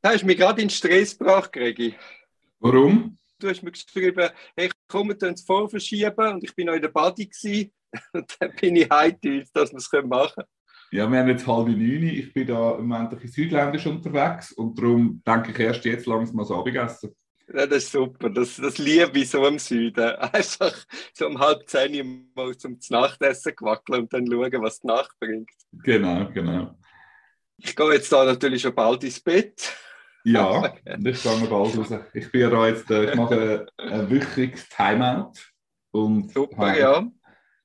Da hast du mich gerade in Stress gebracht, Gregi. Warum? Du hast mir geschrieben, hey, komm, wir es vorverschieben und ich bin noch in der Body gewesen. und dann bin ich heute, dass wir es machen können. Ja, wir haben jetzt halb neun. Ich bin da im Moment ein Südländisch unterwegs und darum denke ich erst jetzt langsam mal das Abendessen. Ja, das ist super. Das, das liebe ich so im Süden. Einfach so um halb zehn mal zum Nachtessen gewackeln und dann schauen, was die Nacht bringt. Genau, genau. Ich gehe jetzt da natürlich schon bald ins Bett. Ja, und ich gehe bald raus. Ich bin ja da jetzt, äh, ich mache ein, ein wöchiges Timeout und Super, ja.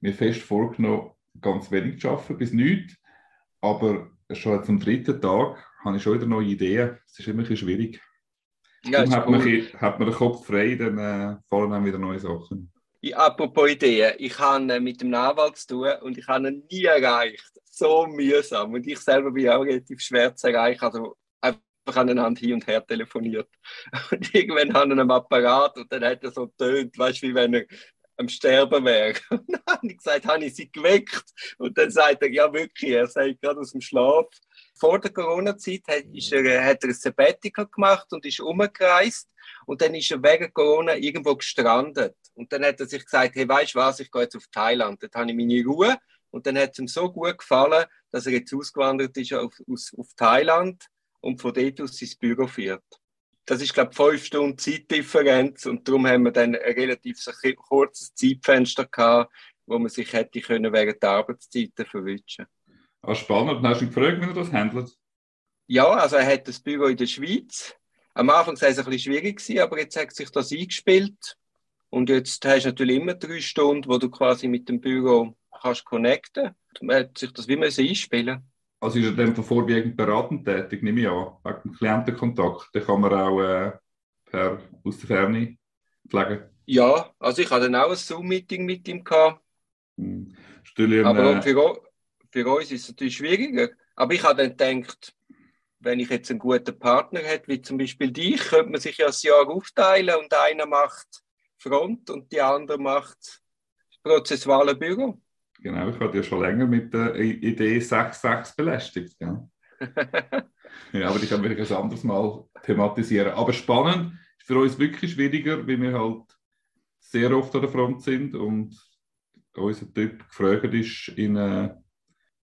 mir fest vorgenommen, ganz wenig zu arbeiten, bis nichts. Aber schon zum dritten Tag habe ich schon wieder neue Ideen. Es ist immer ein bisschen schwierig. Ja, hat, cool. man, hat man den Kopf frei, dann äh, fallen dann wieder neue Sachen. Ja, apropos Ideen, ich habe äh, mit dem Anwalt zu tun und ich habe ihn nie erreicht. So mühsam. Und ich selber bin auch relativ schwer zu erreichen. Also aneinander hin und her telefoniert. Und irgendwann haben wir einen Apparat und dann hat er so tönt, weißt du, wie wenn er am Sterben wäre. Und dann habe ich gesagt, habe ich sie geweckt? Und dann sagt er, ja wirklich, er sagt gerade aus dem Schlaf. Vor der Corona-Zeit hat, er, hat er ein Sabbatical gemacht und ist umgereist. Und dann ist er wegen Corona irgendwo gestrandet. Und dann hat er sich gesagt, hey, weißt du was, ich gehe jetzt auf Thailand. Dort habe ich meine Ruhe. Und dann hat es ihm so gut gefallen, dass er jetzt ausgewandert ist auf, aus, auf Thailand und von dort aus ins Büro führt. Das ist, glaube ich, fünf Stunden Zeitdifferenz und darum haben wir dann ein relativ kurzes Zeitfenster gehabt, wo man sich hätte können während der Arbeitszeiten verwünschen Ah, spannend. Hast du ihn gefragt, wie er das handelt? Ja, also er hat das Büro in der Schweiz. Am Anfang war es ein bisschen schwierig, aber jetzt hat sich das eingespielt. Und jetzt hast du natürlich immer drei Stunden, wo du quasi mit dem Büro kannst connecten. Man hat sich das wie man einspielen. Also ist er dann vorwiegend beratend tätig, nehme ich an, wegen dem Klientenkontakt. Den kann man auch äh, per, aus der Ferne pflegen. Ja, also ich hatte dann auch ein Zoom-Meeting mit ihm gehabt. Hm. Aber äh, für, für uns ist es natürlich schwieriger. Aber ich habe dann gedacht, wenn ich jetzt einen guten Partner hätte, wie zum Beispiel dich, könnte man sich ja ein Jahr aufteilen und einer macht Front und die andere macht das prozessuale Büro. Genau, ich hatte ja schon länger mit der Idee 6.6 belästigt. Ja. ja, aber ich kann wirklich ein anderes Mal thematisieren. Aber spannend ist für uns wirklich schwieriger, weil wir halt sehr oft an der Front sind und unser Typ gefragt ist, in äh,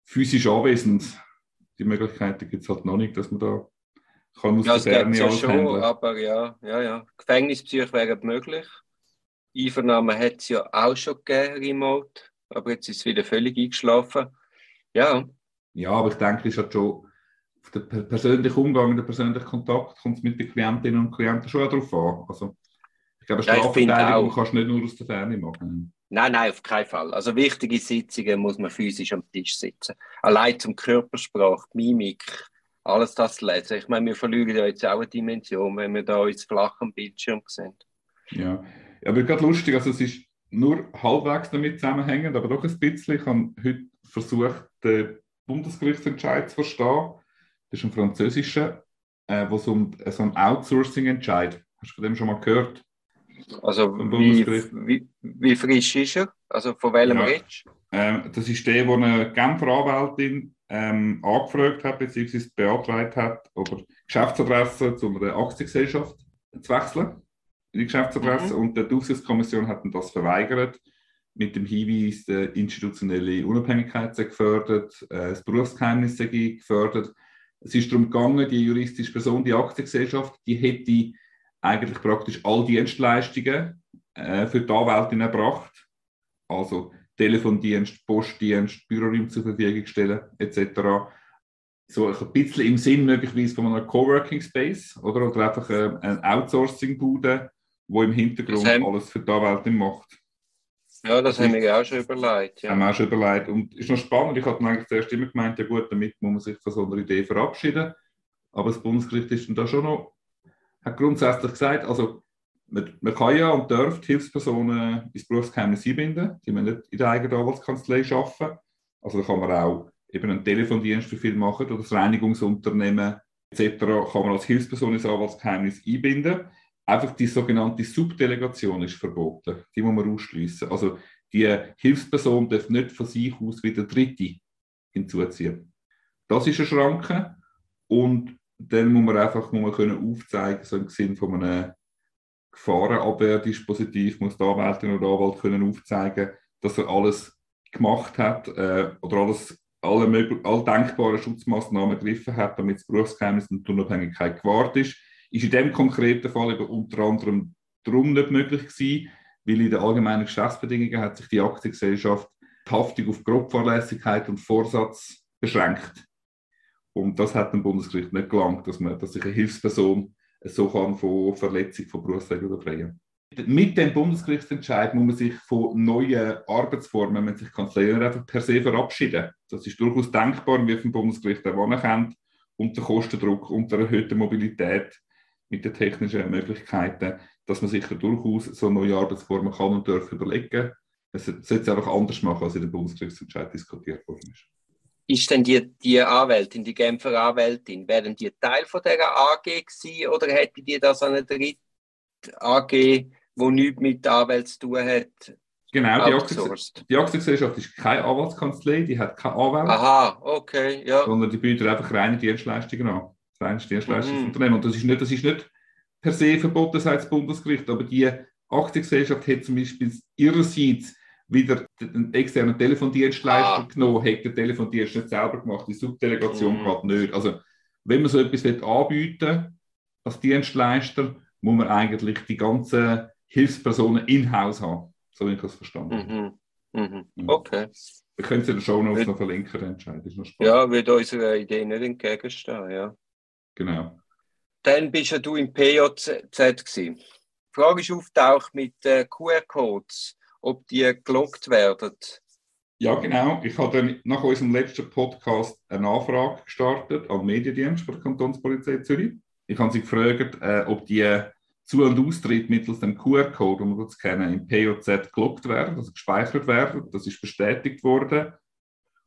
physisch anwesend. Die Möglichkeiten gibt es halt noch nicht, dass man da kann aus ja, der Ferne ja schon, handeln. aber ja, ja, ja. Gefängnispsych wäre möglich. Einvernahme hat es ja auch schon gegeben, remote aber jetzt ist es wieder völlig eingeschlafen. Ja. Ja, aber ich denke, es hat schon auf den persönlichen Umgang, den persönlichen Kontakt kommt es mit den Klientinnen und Klienten schon darauf an. Also, ich glaube, Strafverteidigung kannst du nicht nur aus der Ferne machen. Nein, nein, auf keinen Fall. Also wichtige Sitzungen muss man physisch am Tisch sitzen. Allein zum Körpersprache, Mimik, alles das lesen. Ich meine, wir verlieren ja jetzt auch eine Dimension, wenn wir da uns flach am Bildschirm sehen. Ja, aber gerade lustig, also es ist nur halbwegs damit zusammenhängend, aber doch ein bisschen. Ich habe heute versucht, den Bundesgerichtsentscheid zu verstehen. Das ist ein französischer, äh, wo es um äh, so einen Outsourcing-Entscheid. Hast du von dem schon mal gehört? Also wie, wie, wie, frisch ist er? Also von welchem ja. redest ähm, Das ist der, wo eine Genfer Anwältin ähm, angefragt hat, bzw. beantragt hat, ob er Geschäftsadresse zu einer Aktiengesellschaft zu wechseln die Geschäftsadresse mhm. und die Aufsichtskommission hat das verweigert mit dem Hinweis, die institutionelle Unabhängigkeit sei gefördert, äh, das Berufsgeheimnis sei gefördert. Es ist darum gegangen, die juristische Person, die Aktiengesellschaft, die hätte eigentlich praktisch all Dienstleistungen äh, für die Anwältin erbracht. Also Telefondienst, Postdienst, Büroräume zur Verfügung stellen, etc. So ein bisschen im Sinn möglicherweise von einer Coworking Space oder, oder einfach äh, ein Outsourcing-Bude, wo im Hintergrund haben, alles für die Anwältin macht. Ja, das, das haben wir auch schon überlegt. Ja. Haben wir auch schon überlegt. Und ist noch spannend, ich hatte eigentlich zuerst immer gemeint, ja gut, damit muss man sich von so einer Idee verabschieden. Aber das Bundesgericht ist dann da schon noch, hat grundsätzlich gesagt, also man, man kann ja und darf Hilfspersonen ins Berufsgeheimnis einbinden, die man nicht in der eigenen Anwaltskanzlei arbeiten. Also da kann man auch eben einen Telefondienst für viel machen oder das Reinigungsunternehmen etc. kann man als Hilfsperson ins Anwaltsgeheimnis einbinden. Einfach die sogenannte Subdelegation ist verboten. Die muss man ausschließen. Also die Hilfsperson darf nicht von sich aus wieder Dritte hinzuziehen. Das ist eine Schranke. Und dann muss man einfach muss können aufzeigen, so im Sinne von einem Gefahrenabwehrdispositiv, muss der Anwältin oder Anwalt können aufzeigen, dass er alles gemacht hat äh, oder alles, alle, alle denkbaren Schutzmaßnahmen ergriffen hat, damit das Berufsgeheimnis und die Unabhängigkeit gewahrt ist. Ist in dem konkreten Fall eben unter anderem darum nicht möglich gewesen, weil in den allgemeinen Geschäftsbedingungen hat sich die Aktiengesellschaft die Haftung auf Grobfahrlässigkeit und Vorsatz beschränkt. Und das hat dem Bundesgericht nicht gelangt, dass, man, dass sich eine Hilfsperson so kann von Verletzung von Berufsregeln befreien Mit dem Bundesgerichtsentscheid muss man sich von neuen Arbeitsformen, man sich Kanzleien einfach per se verabschieden. Das ist durchaus denkbar, wie vom Bundesgericht auch anerkannt, unter Kostendruck, unter erhöhter Mobilität, mit den technischen Möglichkeiten, dass man sich durchaus so neue Arbeitsformen kann und darf überlegen. Es sollte es einfach anders machen, als in dem Bundesgerichtsentscheid diskutiert worden ist. Ist denn die, die Anwältin, die Genfer Anwältin, wären die Teil von dieser AG gewesen oder hätte die das an eine dritte AG, die nichts mit Anwälten zu tun hat? Genau, die, Aktiengesellschaft ist keine Anwaltskanzlei, die hat keine Anwälte. Aha, okay, ja. Sondern die bietet einfach reine Dienstleistungen an. Das Dienstleistungsunternehmen. Mhm. Und das ist, nicht, das ist nicht per se verboten, sagt das Bundesgericht, aber die Aktiengesellschaft hat zum Beispiel ihrerseits wieder einen externen Telefondienstleister ah. genommen, hat der Telefondienst nicht selber gemacht, die Subdelegation mm. gerade nicht. Also, wenn man so etwas anbieten als Dienstleister, muss man eigentlich die ganzen Hilfspersonen in-house haben. So wie ich das verstanden mhm. Mhm. Okay. Wir können es in den Show Notes noch verlinken, der Entscheid ist noch spannend. Ja, wird unserer Idee nicht entgegenstehen, ja. Genau. Dann bist ja du im PJZ gewesen. Die Frage ist auftaucht mit äh, QR-Codes ob die gelockt werden. Ja, genau. Ich habe dann nach unserem letzten Podcast eine Anfrage gestartet an den Mediendienst der Kantonspolizei Zürich. Ich habe sie gefragt, äh, ob die Zu- und Austritt mittels dem QR-Code, den wir jetzt kennen, im POZ gelockt werden, also gespeichert werden. Das ist bestätigt worden.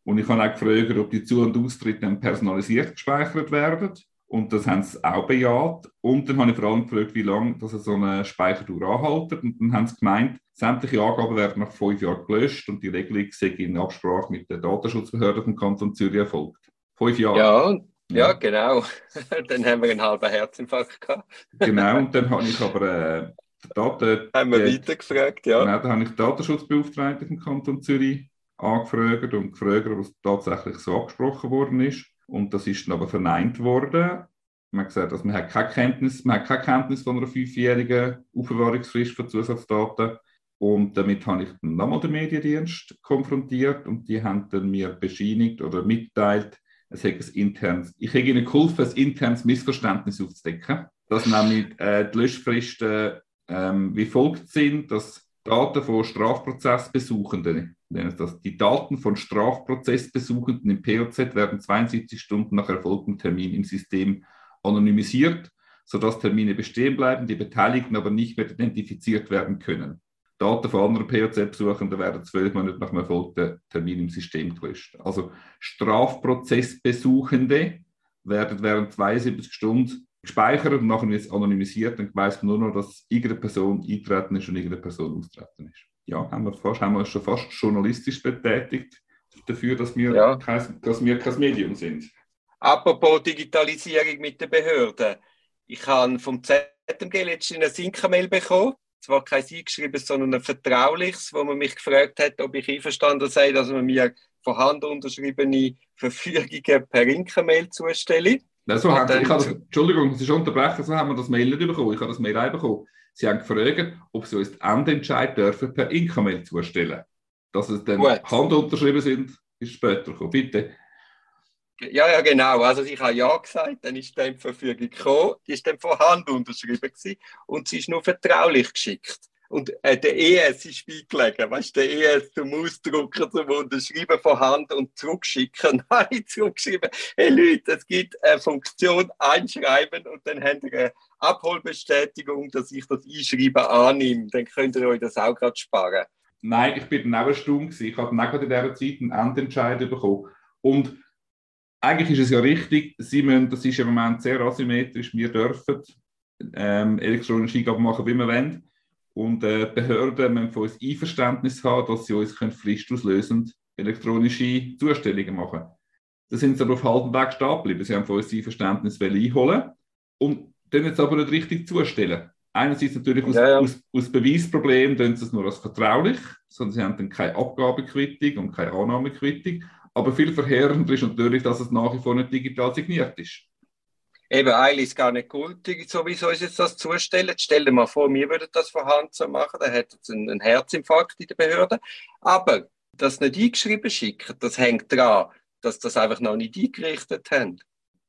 Und ich habe auch gefragt, ob die Zu- und Austritte dann personalisiert gespeichert werden. Und das haben sie auch bejaht. Und dann habe ich vor allem gefragt, wie lange das so eine Speichertour anhaltet. Und dann haben sie gemeint, sämtliche Angaben werden nach fünf Jahren gelöscht und die Regelung sei in Absprache mit der Datenschutzbehörde vom Kanton Zürich erfolgt. Fünf Jahre. Ja, ja, genau. dann haben wir einen halben Herzinfarkt gehabt. genau, und dann habe ich aber äh, Daten, haben wir die, weitergefragt, ja. Genau, dann habe ich den Datenschutzbeauftragten vom Kanton Zürich angefragt und gefragt, ob es tatsächlich so abgesprochen worden ist. Und das ist dann aber verneint worden. Man hat gesagt, dass man hat keine Kenntnis, man hat keine Kenntnis von einer fünfjährigen Aufbewahrungsfrist von Zusatzdaten. Und damit habe ich dann nochmal den Mediendienst konfrontiert und die haben dann mir bescheinigt oder mitteilt, es hätte ein internes, ich hätte ihnen geholfen, ein internes Missverständnis aufzudecken, dass nämlich äh, die Löschfristen ähm, wie folgt sind, dass Daten von Strafprozessbesuchenden, das die Daten von Strafprozessbesuchenden im POZ werden 72 Stunden nach erfolgtem Termin im System anonymisiert, sodass Termine bestehen bleiben, die Beteiligten aber nicht mehr identifiziert werden können. Daten von anderen POZ-Besuchenden werden zwölf Monate nach dem erfolgten Termin im System gelöscht. Also Strafprozessbesuchende werden während 72 Stunden gespeichert und nachher wird es anonymisiert. Dann weiß man nur noch, dass irgendeine Person eintreten ist und irgendeine Person austreten ist. Ja, haben wir, fast, haben wir schon fast journalistisch betätigt dafür, dass wir, ja. kein, dass wir kein Medium sind. Apropos Digitalisierung mit den Behörden. Ich habe vom ZMG letztens eine Sync-Mail bekommen. Zwar kein eingeschriebenes, sondern ein vertrauliches, wo man mich gefragt hat, ob ich einverstanden sei, dass man mir von Hand unterschriebene Verfügungen per Inka-Mail zustelle. Ja, so haben, ich das, Entschuldigung, Sie schon unterbrechen, so haben wir das Mail nicht bekommen. Ich habe das Mail auch bekommen. Sie haben gefragt, ob Sie uns den Endentscheid dürfen per Inka-Mail zustellen. Dass es dann Gut. handunterschrieben sind, ist später gekommen. Bitte. Ja, ja, genau. Also ich habe Ja gesagt, dann ist dann die Verfügung gekommen, die ist dann von Hand unterschrieben gewesen, und sie ist nur vertraulich geschickt. Und äh, der ES ist beigelegen. Weißt du, der ES zum Ausdrucken, zum Unterschreiben von Hand und zurückschicken. Ich zurückgeschrieben, hey Leute, es gibt eine Funktion einschreiben und dann habt ihr eine Abholbestätigung, dass ich das Einschreiben annehme. Dann könnt ihr euch das auch gerade sparen. Nein, ich bin dann auch stumm. Ich habe dann in dieser Zeit einen Endentscheid bekommen. Und eigentlich ist es ja richtig, Sie müssen, das ist im Moment sehr asymmetrisch, wir dürfen ähm, elektronische Eingaben machen, wie wir wollen. Und äh, Behörden müssen von uns Einverständnis haben, dass sie uns fristauslösend elektronische Zustellungen machen können. Da sind sie aber auf halbem Weg stehen geblieben. Sie haben von uns Verständnis einholen und dann jetzt aber nicht richtig zustellen. Einerseits natürlich aus, Ja, ja. aus, aus Beweisproblem, tun sie es nur als vertraulich, sondern sie haben dann keine Abgabequittung und keine Annahmequittung. Aber viel verheerender ist natürlich, dass es nach wie vor nicht digital signiert ist. Eben, eigentlich ist gar nicht gültig, so wie sie uns jetzt das zustellen. Stell dir mal vor, wir würden das von Hand so machen, dann hätte es einen, Herzinfarkt in der Behörde. Aber das nicht eingeschrieben schicken, das hängt daran, dass das einfach noch nicht eingerichtet haben.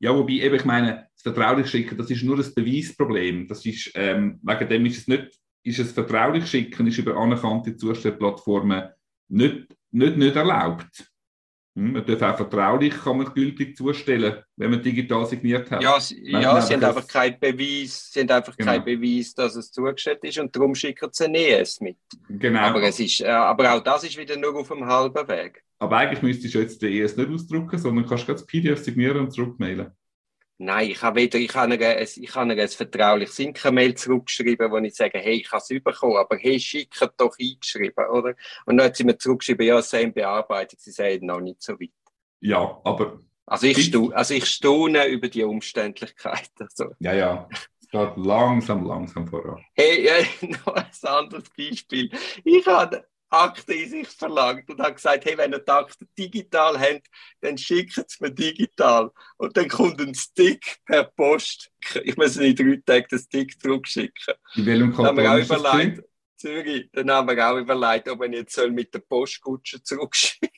Ja, wobei eben, ich meine, das vertraulich schicken, das ist nur das Beweisproblem. Das ist, ähm, wegen dem ist es nicht, ist es vertraulich schicken, ist über anerkannte Zustellplattformen nicht, nicht, nicht erlaubt. Hm, Man darf auch vertraulich, kann man gültig zustellen, wenn man digital signiert hat. Ja, sie, ja, sie haben einfach keinen Beweis, sie haben einfach Genau. keinen Beweis, dass es zugestellt ist und darum schicken sie nie es mit. Genau. Aber, es ist, äh, aber auch das ist wieder nur auf dem halben Weg. Aber eigentlich müsstest du jetzt den ES nicht ausdrucken, sondern kannst das PDF signieren und zurückmailen. Nein, ich habe weder, ich habe ein- ich habe ein vertrauliches Inka-Mail zurückgeschrieben, wo ich sage, hey, ich habe es bekommen, aber hey, schickt doch eingeschrieben, oder? Und dann hat sie mir zurückgeschrieben, ja, es sei in Bearbeitung, sie seien noch nicht so weit. Ja, aber Also ich, stu, also ich staune über die Umständlichkeit. Also. ja, ja, es geht langsam, langsam voran. Hey, ja, noch ein anderes Beispiel. Ich habe Akteneinsicht verlangt und habe gesagt, hey, wenn ihr die Akten digital habt, dann schickt es mir digital. Und dann kommt ein Stick per Post. Ich muss in drei Tagen den Stick zurückschicken. In welchem Dann haben wir Kanton auch überlegt? Zürich, dann haben wir auch überlegt, ob man jetzt soll mit der Postkutsche zurückschicken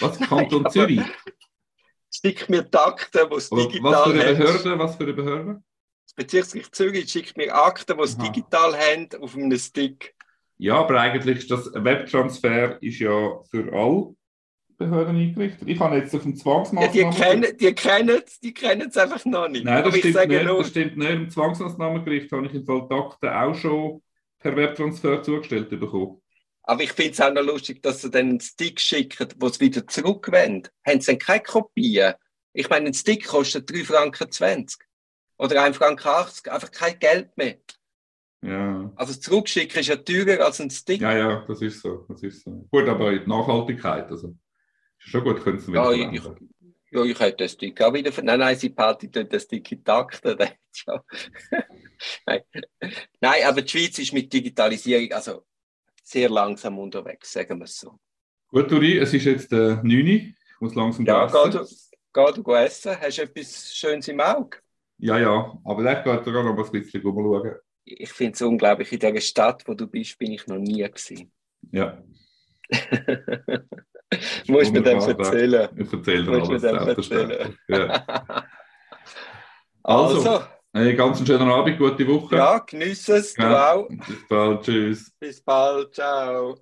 Was, Kanton aber- Zürich? Schickt mir die Akten, die es Oder was digital für eine. Behörde? Was für eine Behörde? Das Bezirksgericht Zürich schickt mir Akten, die es digital haben, auf einem Stick. Ja, aber eigentlich ist das Webtransfer ist ja für alle Behörden eingerichtet. Ich habe jetzt auf dem Ja, die Zwangsmaßnahmen. kennen die kennen es die kennen es einfach noch nicht. Nein, das stimmt, nicht, nur, das stimmt nicht. Im Zwangsmaßnahmengericht habe ich im Fall die Akten auch schon per Webtransfer zugestellt bekommen. aber ich finde es auch noch lustig, dass sie dann einen Stick schicken, wo es wieder zurückwendet. Haben sie dann keine Kopien? Ich meine, ein Stick kostet 3,20 Franken oder 1,80 Franken, einfach kein Geld mehr. Ja. Also das Zurückschicken ist ja teurer als ein Stick. ja, ja, das ist so. Das ist so. Gut, aber die Nachhaltigkeit, also ist schon gut, können Sie wieder Ja, ich, ja, ich hätte den Stick auch wieder. Nein, nein, sie dort den Stick in Takten. das ist ja- nein. nein, aber die Schweiz ist mit Digitalisierung also sehr langsam unterwegs, sagen wir es so. Gut, Uri, es ist jetzt äh, 9 Uhr. Ich muss langsam Ja, essen. geh du, geh du essen. Hast du etwas Schönes im Auge? Ja, ja, aber vielleicht geht er noch ein bisschen rumschauen. Ich finde es unglaublich. In dieser Stadt, wo du bist, bin ich noch nie gewesen. Ja, Musst mir dann erzählen. ich erzähle dir Musst alles selbstverständlich. Ja. Also, Also, Hey, ganz einen schönen Abend, gute Woche. ja, genieße es, du Ja. auch. Bis bald, tschüss. Bis bald, ciao.